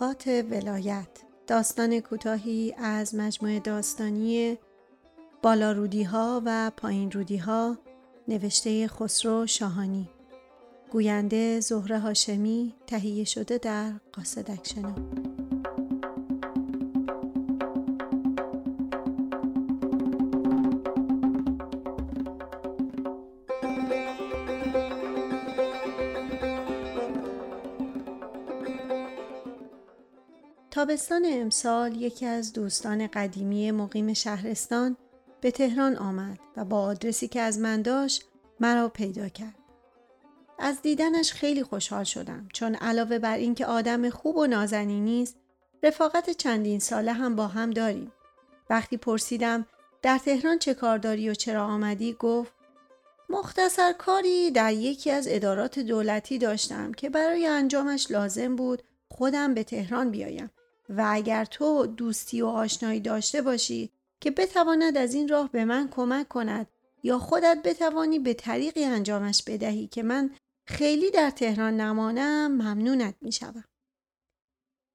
سوقات ولایت. داستان کوتاهی از مجموعه داستانی بالارودی ها و پایین رودی ها نوشته خسرو شاهانی. گوینده زهره هاشمی تهیه شده در قاصدک تابستان امسال یکی از دوستان قدیمی مقیم شهرستان به تهران آمد و با آدرسی که از من داشت مرا پیدا کرد. از دیدنش خیلی خوشحال شدم چون علاوه بر اینکه آدم خوب و نازنینی است رفاقت چندین ساله هم با هم داریم. وقتی پرسیدم در تهران چه کار داری و چرا آمدی گفت مختصر کاری در یکی از ادارات دولتی داشتم که برای انجامش لازم بود خودم به تهران بیایم و اگر تو دوستی و آشنایی داشته باشی که بتواند از این راه به من کمک کند یا خودت بتوانی به طریقی انجامش بدهی که من خیلی در تهران نمانم ممنونت می شود.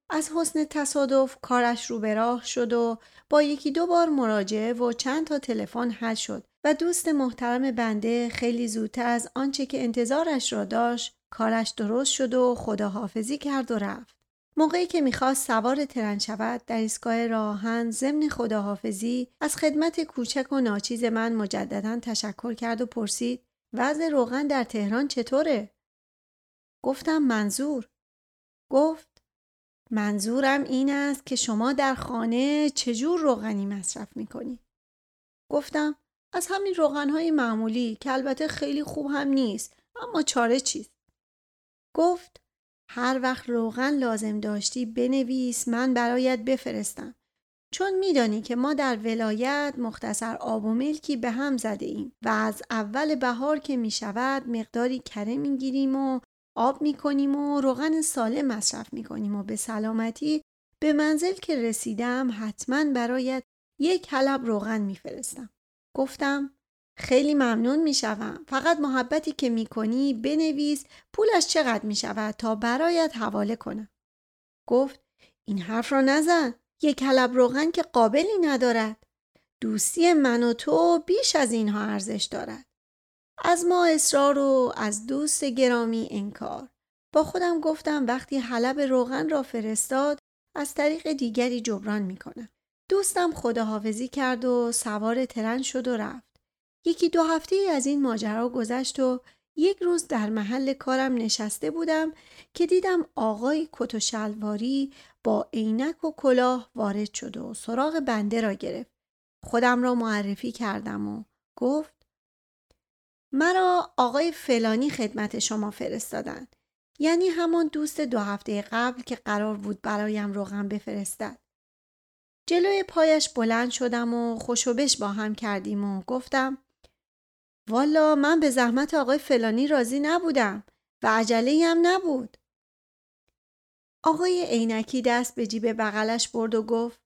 از حسن تصادف کارش رو به راه شد و با یکی دو بار مراجعه و چند تا تلفن حل شد و دوست محترم بنده خیلی زودتر از آنچه که انتظارش را داشت کارش درست شد و خداحافظی کرد و رفت. موقعی که می‌خواست سوار ترن شود در ایستگاه راهن ضمن خداحافظی از خدمت کوچک و ناچیز من مجددا تشکر کرد و پرسید وضع روغن در تهران چطوره؟ گفتم منظور. گفت منظورم این است که شما در خانه چجور روغنی مصرف می‌کنی؟ گفتم از همین روغنهای معمولی که البته خیلی خوب هم نیست اما چاره چیست؟ گفت هر وقت روغن لازم داشتی بنویس من برایت بفرستم. چون میدانی که ما در ولایت مختصر آب و ملکی به هم زده ایم و از اول بهار که می شود مقداری کره می گیریم و آب می کنیم و روغن سالم مصرف می کنیم و به سلامتی به منزل که رسیدم حتما برایت یک حلب روغن میفرستم. گفتم خیلی ممنون می‌شوم. فقط محبتی که می‌کنی بنویس پولش چقدر می‌شود تا برایت حواله کنم. گفت این حرف را نزن. یک کلب روغن که قابلی ندارد. دوستی من و تو بیش از اینها ارزش دارد. از ما اصرار و از دوست گرامی انکار. با خودم گفتم وقتی حلب روغن را فرستاد از طریق دیگری جبران می‌کنم. دوستم خداحافظی کرد و سوار ترن شد و رفت. یکی دو هفته از این ماجرا گذشت و یک روز در محل کارم نشسته بودم که دیدم آقای کت و شلواری با عینک و کلاه وارد شد و سراغ بنده را گرفت. خودم را معرفی کردم و گفت مرا آقای فلانی خدمت شما فرستادن. یعنی همان دوست دو هفته قبل که قرار بود برایم روغن بفرستد. جلوی پایش بلند شدم و خوشوبش با هم کردیم و گفتم والا من به زحمت آقای فلانی راضی نبودم و عجله هم نبود. آقای عینکی دست به جیب بغلش برد و گفت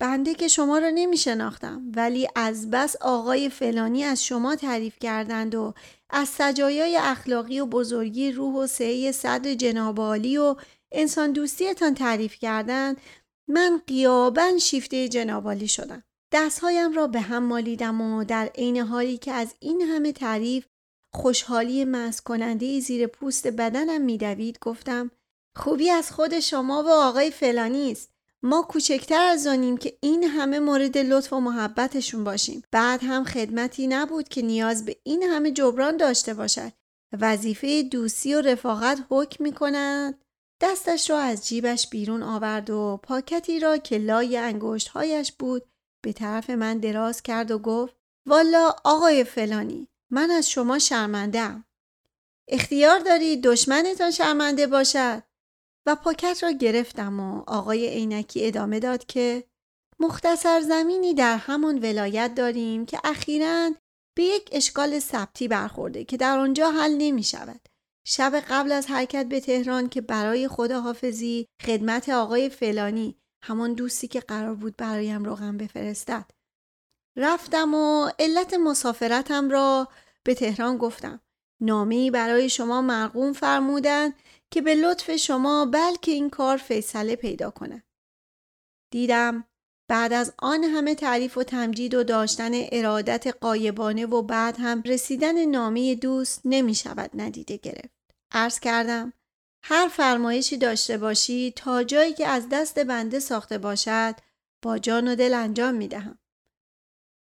بنده که شما را نمی شناختم ولی از بس آقای فلانی از شما تعریف کردند و از سجایای اخلاقی و بزرگی روح و سعی صدر جناب و انسان دوستیتان تعریف کردند من قیابن شیفته جنابالی شدم. دستهایم را به هم مالیدم و در عین حالی که از این همه تعریف خوشحالی مس کننده زیر پوست بدنم میدوید گفتم خوبی از خود شما و آقای فلانی است. ما کوچکتر از آنیم که این همه مورد لطف و محبتشون باشیم. بعد هم خدمتی نبود که نیاز به این همه جبران داشته باشد. وظیفه دوستی و رفاقت حکم می کند دستش را از جیبش بیرون آورد و پاکتی را که لای انگشتهایش بود به طرف من دراز کرد و گفت والا آقای فلانی من از شما شرمندم. اختیار داری دشمنتان شرمنده باشد و پاکت را گرفتم و آقای عینکی ادامه داد که مختصر زمینی در همان ولایت داریم که اخیرا به یک اشکال ثبتی برخورده که در آنجا حل نمی شود. شب قبل از حرکت به تهران که برای خداحافظی خدمت آقای فلانی همان دوستی که قرار بود برایم روغن بفرستد رفتم و علت مسافرتم را به تهران گفتم نامه برای شما مرقوم فرمودن که به لطف شما بلکه این کار فیصله پیدا کنه. دیدم بعد از آن همه تعریف و تمجید و داشتن ارادت قایبانه و بعد هم رسیدن نامه دوست نمی شود ندیده گرفت. عرض کردم هر فرمایشی داشته باشی تا جایی که از دست بنده ساخته باشد با جان و دل انجام می دهم.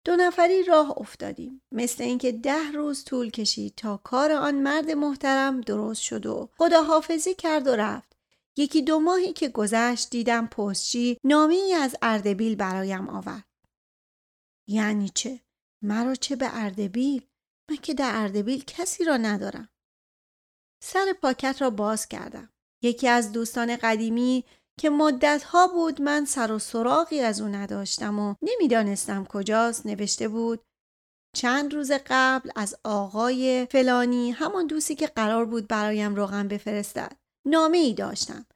دو نفری راه افتادیم. مثل اینکه ده روز طول کشید تا کار آن مرد محترم درست شد و خداحافظی کرد و رفت. یکی دو ماهی که گذشت دیدم پستچی نامی از اردبیل برایم آورد. یعنی چه؟ مرا چه به اردبیل؟ من که در اردبیل کسی را ندارم. سر پاکت را باز کردم. یکی از دوستان قدیمی که مدتها بود من سر و سراغی از او نداشتم و نمی‌دانستم کجاست نوشته بود چند روز قبل از آقای فلانی همان دوستی که قرار بود برایم روغن بفرستد. نامه ای داشتم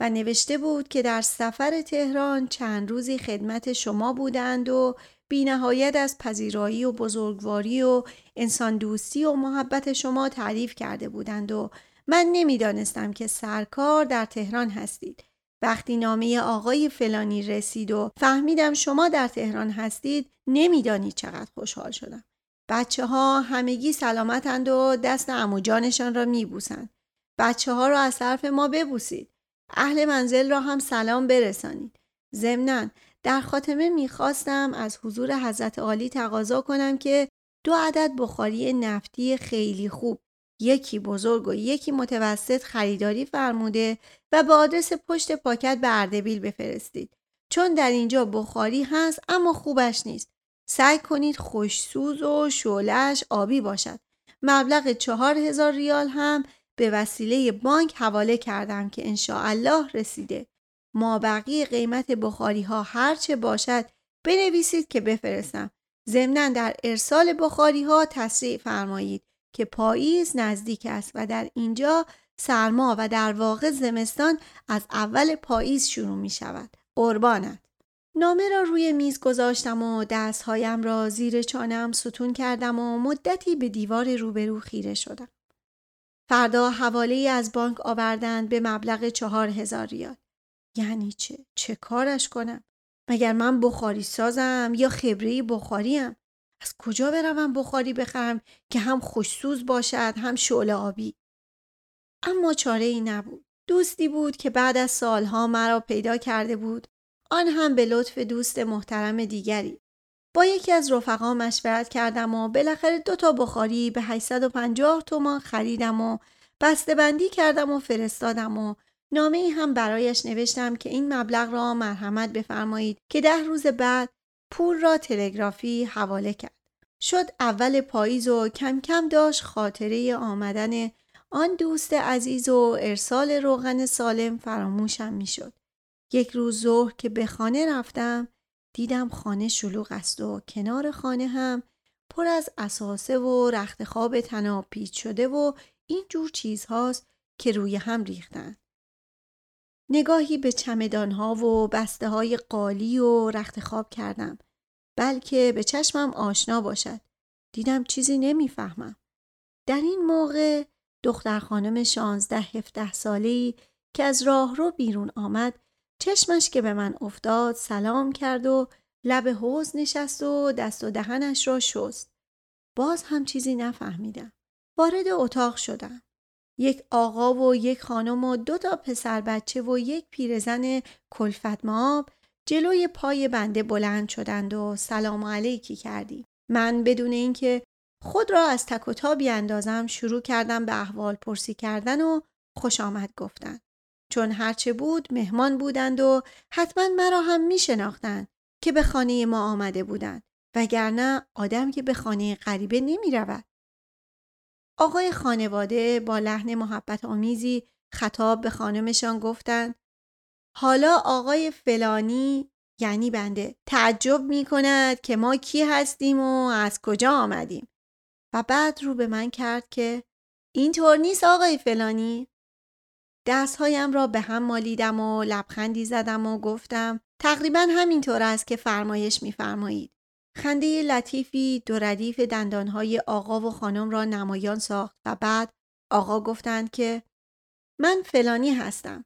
و نوشته بود که در سفر تهران چند روزی خدمت شما بودند و بینهایت از پذیرایی و بزرگواری و انسان دوستی و محبت شما تعریف کرده بودند و من نمی‌دانستم که سرکار در تهران هستید وقتی نامه آقای فلانی رسید و فهمیدم شما در تهران هستید نمیدانی چقدر خوشحال شدم. بچه ها همگی سلامتند و دست اموجانشان را میبوسند. بچه ها را از طرف ما ببوسید. اهل منزل را هم سلام برسانید. ضمنا در خاتمه می‌خواستم از حضور حضرت عالی تقاضا کنم که دو عدد بخاری نفتی خیلی خوب یکی بزرگ و یکی متوسط خریداری فرموده و به آدرس پشت پاکت به اردبیل بفرستید. چون در اینجا بخاری هست اما خوبش نیست. سعی کنید خوشسوز و شولش آبی باشد. مبلغ چهار هزار ریال هم به وسیله بانک حواله کردم که انشاءالله رسیده. ما بقیه قیمت بخاری ها هرچه باشد بنویسید که بفرستم. ضمنا در ارسال بخاری ها تسریع فرمایید که پاییز نزدیک است و در اینجا سرما و در واقع زمستان از اول پاییز شروع می شود. قربانت. نامه را روی میز گذاشتم و دستهایم را زیر چانم ستون کردم و مدتی به دیوار روبرو خیره شدم. فردا حواله از بانک آوردند به مبلغ چهار هزار ریال. یعنی چه؟ چه کارش کنم؟ مگر من بخاری سازم یا خبری بخاریم؟ از کجا بروم بخاری بخرم که هم خوشسوز باشد هم شعله آبی اما چاره ای نبود دوستی بود که بعد از سالها مرا پیدا کرده بود آن هم به لطف دوست محترم دیگری با یکی از رفقا مشورت کردم و بالاخره دو تا بخاری به 850 تومان خریدم و بسته بندی کردم و فرستادم و نامه ای هم برایش نوشتم که این مبلغ را مرحمت بفرمایید که ده روز بعد پول را تلگرافی حواله کرد. شد اول پاییز و کم کم داشت خاطره آمدن آن دوست عزیز و ارسال روغن سالم فراموشم می‌شد. یک روز ظهر که به خانه رفتم دیدم خانه شلوغ است و کنار خانه هم پر از اساسه و رخت خواب تناب پیچ شده و این جور چیزهاست که روی هم ریختن. نگاهی به چمدانها و بسته های قالی و رخت خواب کردم. بلکه به چشمم آشنا باشد. دیدم چیزی نمی‌فهمم. در این موقع دختر خانم شانزده هفته سالهی که از راه رو بیرون آمد چشمش که به من افتاد سلام کرد و لب حوز نشست و دست و دهنش را شست. باز هم چیزی نفهمیدم. وارد اتاق شدم. یک آقا و یک خانم و دو تا پسر بچه و یک پیرزن کلفت ماب جلوی پای بنده بلند شدند و سلام علیکی کردی. من بدون اینکه خود را از تک و تا بیاندازم شروع کردم به احوال پرسی کردن و خوش آمد گفتن. چون هرچه بود مهمان بودند و حتما مرا هم می شناختند که به خانه ما آمده بودند وگرنه آدم که به خانه غریبه نمی رود. آقای خانواده با لحن محبت آمیزی خطاب به خانمشان گفتند حالا آقای فلانی یعنی بنده تعجب می کند که ما کی هستیم و از کجا آمدیم. و بعد رو به من کرد که اینطور نیست آقای فلانی. دستهایم را به هم مالیدم و لبخندی زدم و گفتم تقریبا همینطور است که فرمایش میفرمایید. خنده لطیفی دو ردیف دندانهای آقا و خانم را نمایان ساخت و بعد آقا گفتند که من فلانی هستم.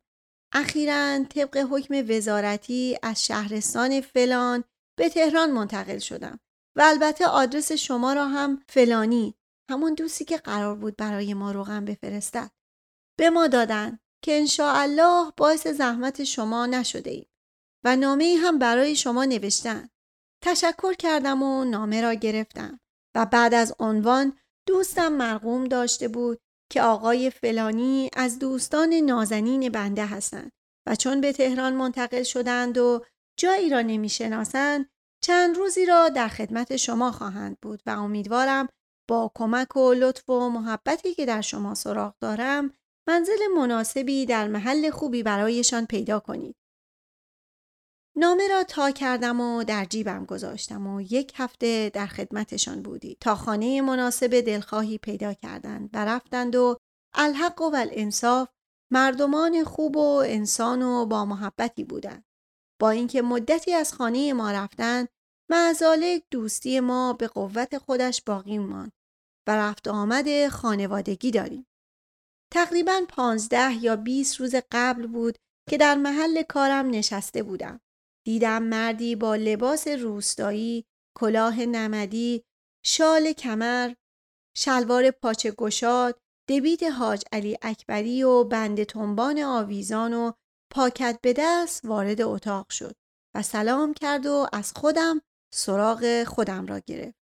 اخیرا طبق حکم وزارتی از شهرستان فلان به تهران منتقل شدم و البته آدرس شما را هم فلانی همون دوستی که قرار بود برای ما روغن بفرستد به ما دادن که الله باعث زحمت شما نشده ایم و نامه هم برای شما نوشتن. تشکر کردم و نامه را گرفتم و بعد از عنوان دوستم مرقوم داشته بود که آقای فلانی از دوستان نازنین بنده هستند و چون به تهران منتقل شدند و جایی را نمی‌شناسند چند روزی را در خدمت شما خواهند بود و امیدوارم با کمک و لطف و محبتی که در شما سراغ دارم منزل مناسبی در محل خوبی برایشان پیدا کنید. نامه را تا کردم و در جیبم گذاشتم و یک هفته در خدمتشان بودی تا خانه مناسب دلخواهی پیدا کردند و رفتند و الحق و الانصاف مردمان خوب و انسان و با محبتی بودند. با اینکه مدتی از خانه ما رفتند معزالک دوستی ما به قوت خودش باقی ماند و رفت آمد خانوادگی داریم. تقریبا پانزده یا 20 روز قبل بود که در محل کارم نشسته بودم. دیدم مردی با لباس روستایی، کلاه نمدی، شال کمر، شلوار پاچه گشاد، دبیت حاج علی اکبری و بند تنبان آویزان و پاکت به دست وارد اتاق شد و سلام کرد و از خودم سراغ خودم را گرفت.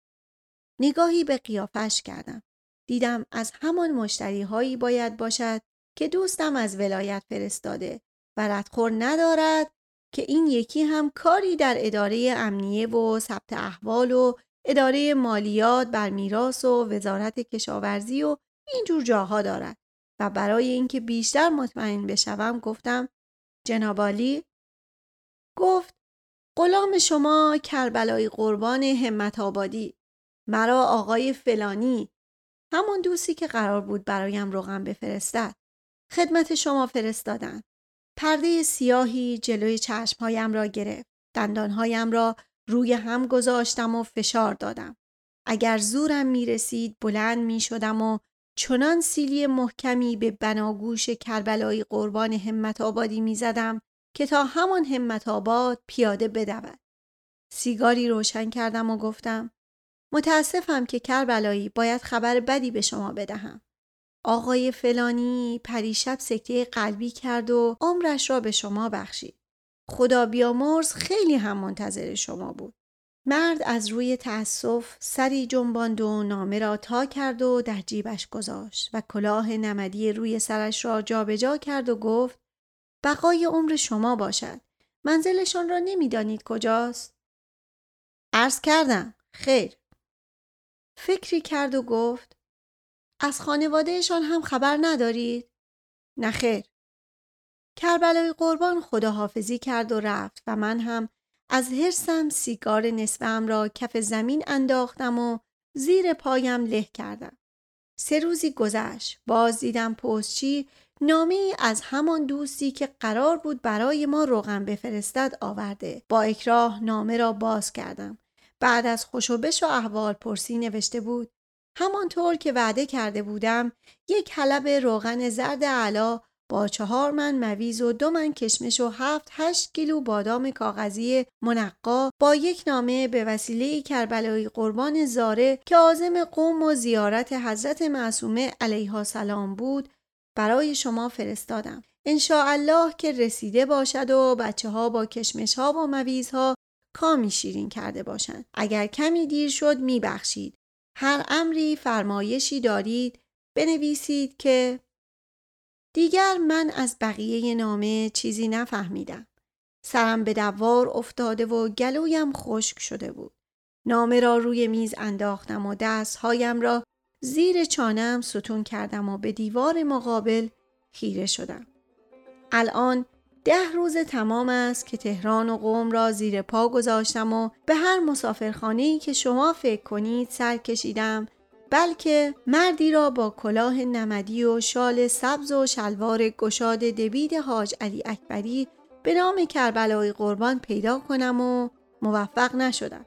نگاهی به قیافش کردم. دیدم از همان مشتری هایی باید باشد که دوستم از ولایت فرستاده و ردخور ندارد که این یکی هم کاری در اداره امنیه و ثبت احوال و اداره مالیات بر میراث و وزارت کشاورزی و اینجور جاها دارد. و برای اینکه بیشتر مطمئن بشوم گفتم جنابالی گفت غلام شما کربلای قربان همت آبادی. مرا آقای فلانی همون دوستی که قرار بود برایم روغن بفرستد خدمت شما فرستادن. پرده سیاهی جلوی چشمهایم را گرفت دندانهایم را روی هم گذاشتم و فشار دادم اگر زورم می رسید بلند می شدم و چنان سیلی محکمی به بناگوش کربلایی قربان همت آبادی می زدم که تا همان همت آباد پیاده بدود. سیگاری روشن کردم و گفتم متاسفم که کربلایی باید خبر بدی به شما بدهم. آقای فلانی پریشب سکته قلبی کرد و عمرش را به شما بخشید. خدا بیامرز خیلی هم منتظر شما بود. مرد از روی تأسف سری جنباند و نامه را تا کرد و در جیبش گذاشت و کلاه نمدی روی سرش را جابجا جا کرد و گفت بقای عمر شما باشد. منزلشان را نمی‌دانید کجاست؟ عرض کردم. خیر. فکری کرد و گفت از خانوادهشان هم خبر ندارید؟ نخیر. کربلای قربان خداحافظی کرد و رفت و من هم از هرسم سیگار نصفم را کف زمین انداختم و زیر پایم له کردم. سه روزی گذشت. باز دیدم پستچی نامی از همان دوستی که قرار بود برای ما روغن بفرستد آورده. با اکراه نامه را باز کردم. بعد از خوشوبش و احوال پرسی نوشته بود همانطور که وعده کرده بودم یک حلب روغن زرد علا با چهار من مویز و دو من کشمش و هفت هشت کیلو بادام کاغذی منقا با یک نامه به وسیله کربلایی قربان زاره که عازم قوم و زیارت حضرت معصومه علیها سلام بود برای شما فرستادم. الله که رسیده باشد و بچه ها با کشمش ها و مویز ها کامی شیرین کرده باشند. اگر کمی دیر شد میبخشید. هر امری فرمایشی دارید بنویسید که دیگر من از بقیه نامه چیزی نفهمیدم. سرم به دوار افتاده و گلویم خشک شده بود. نامه را روی میز انداختم و دستهایم را زیر چانم ستون کردم و به دیوار مقابل خیره شدم. الان ده روز تمام است که تهران و قوم را زیر پا گذاشتم و به هر مسافرخانه‌ای که شما فکر کنید سر کشیدم بلکه مردی را با کلاه نمدی و شال سبز و شلوار گشاد دبید حاج علی اکبری به نام کربلای قربان پیدا کنم و موفق نشدم.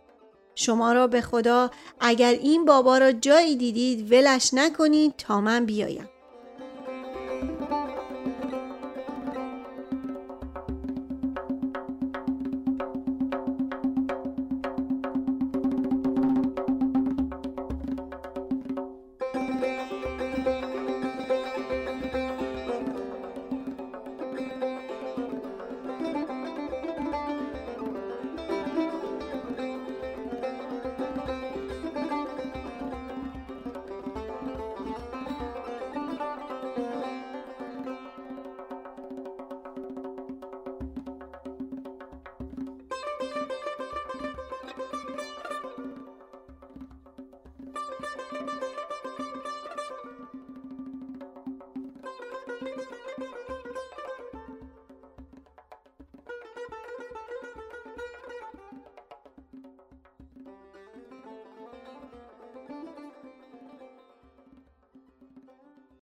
شما را به خدا اگر این بابا را جایی دیدید ولش نکنید تا من بیایم.